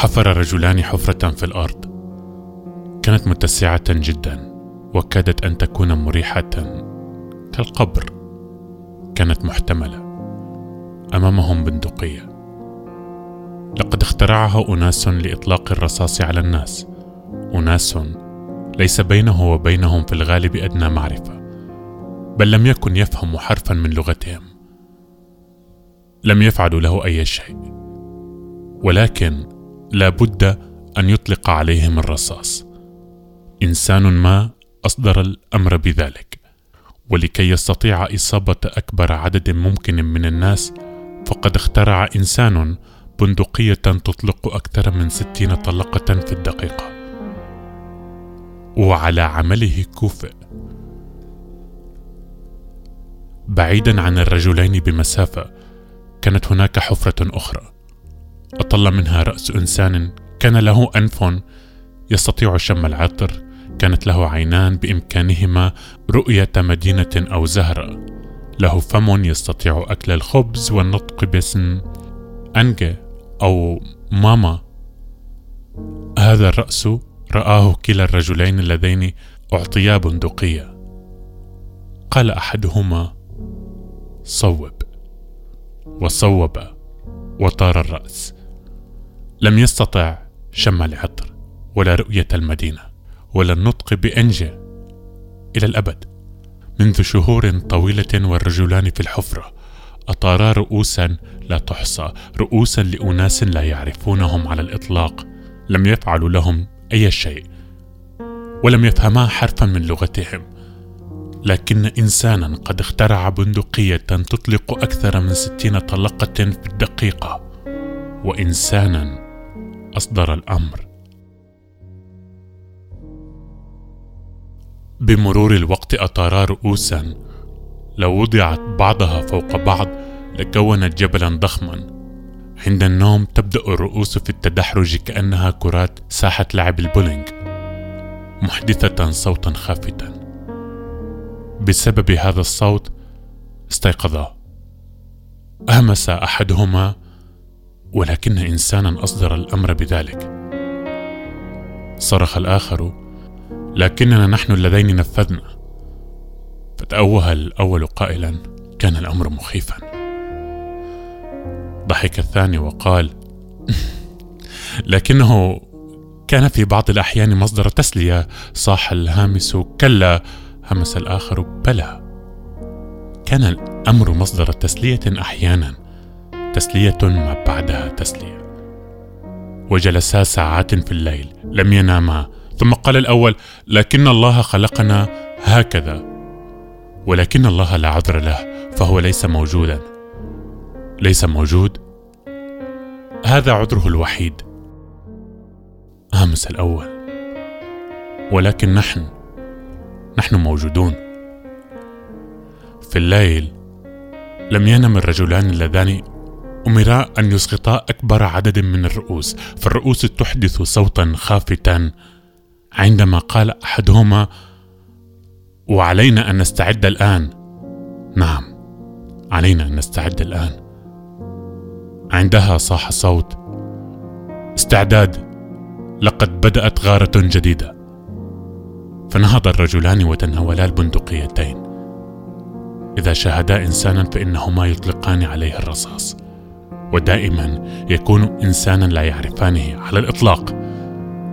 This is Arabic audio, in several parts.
حفر رجلان حفرة في الأرض. كانت متسعة جدا وكادت أن تكون مريحة كالقبر. كانت محتملة أمامهم بندقية. لقد اخترعها أناس لإطلاق الرصاص على الناس. أناس ليس بينه وبينهم في الغالب أدنى معرفة بل لم يكن يفهم حرفا من لغتهم. لم يفعلوا له أي شيء ولكن لا بد أن يطلق عليهم الرصاص. إنسان ما أصدر الأمر بذلك. ولكي يستطيع إصابة أكبر عدد ممكن من الناس فقد اخترع إنسان بندقية تطلق أكثر من ستين طلقة في الدقيقة. وعلى عمله كوفئ. بعيدا عن الرجلين بمسافة كانت هناك حفرة أخرى. أطل منها رأس إنسان كان له أنف يستطيع شم العطر كانت له عينان بإمكانهما رؤية مدينة أو زهرة. له فم يستطيع أكل الخبز والنطق باسم أنجي أو ماما. هذا الرأس رآه كلا الرجلين اللذين أعطيا بندقية. قال أحدهما صوب. وصوب وطار الرأس. لم يستطع شم العطر ولا رؤية المدينة ولا النطق بأنجة إلى الأبد. منذ شهور طويلة والرجلان في الحفرة أطارا رؤوسا لا تحصى رؤوسا لأناس لا يعرفونهم على الإطلاق لم يفعلوا لهم أي شيء ولم يفهما حرفا من لغتهم. لكن إنسانا قد اخترع بندقية تطلق أكثر من ستين طلقة في الدقيقة وإنسانا أصدر الأمر. بمرور الوقت أطارا رؤوسا لو وضعت بعضها فوق بعض لكونت جبلا ضخما. عند النوم تبدأ الرؤوس في التدحرج كأنها كرات ساحة لعب البولينج محدثة صوتا خافتا. بسبب هذا الصوت استيقظا. همس أحدهما ولكن إنسانا أصدر الأمر بذلك. صرخ الآخر لكننا نحن اللذين نفذنا. فتأوه الأول قائلا كان الأمر مخيفا. ضحك الثاني وقال لكنه كان في بعض الأحيان مصدر تسلية. صاح الهامس كلا. همس الآخر بلى. كان الأمر مصدر تسلية أحيانا. تسلية ما بعدها تسلية. وجلسا ساعات في الليل لم يناما. ثم قال الأول لكن الله خلقنا هكذا. ولكن الله لا عذر له فهو ليس موجودا. ليس موجود؟ هذا عذره الوحيد. همس الأول. ولكن نحن نحن موجودون. في الليل لم ينم الرجلان اللذان أمرا أن يسقطا أكبر عدد من الرؤوس فالرؤوس تحدث صوتا خافتا. عندما قال أحدهما وعلينا أن نستعد الآن. نعم علينا أن نستعد الآن. عندها صاح صوت استعداد لقد بدأت غارة جديدة. فنهض الرجلان وتناولا البندقيتين. إذا شاهدا انسانا فإنهما يطلقان عليه الرصاص. ودائما يكون انسانا لا يعرفانه على الإطلاق.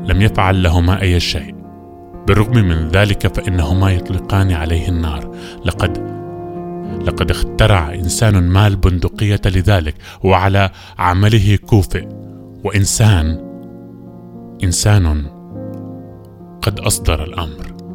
لم يفعل لهما أي شيء. بالرغم من ذلك فإنهما يطلقان عليه النار. لقد لقد اخترع إنسان ما البندقية لذلك وعلى عمله كوفئ. وإنسان إنسان قد أصدر الأمر.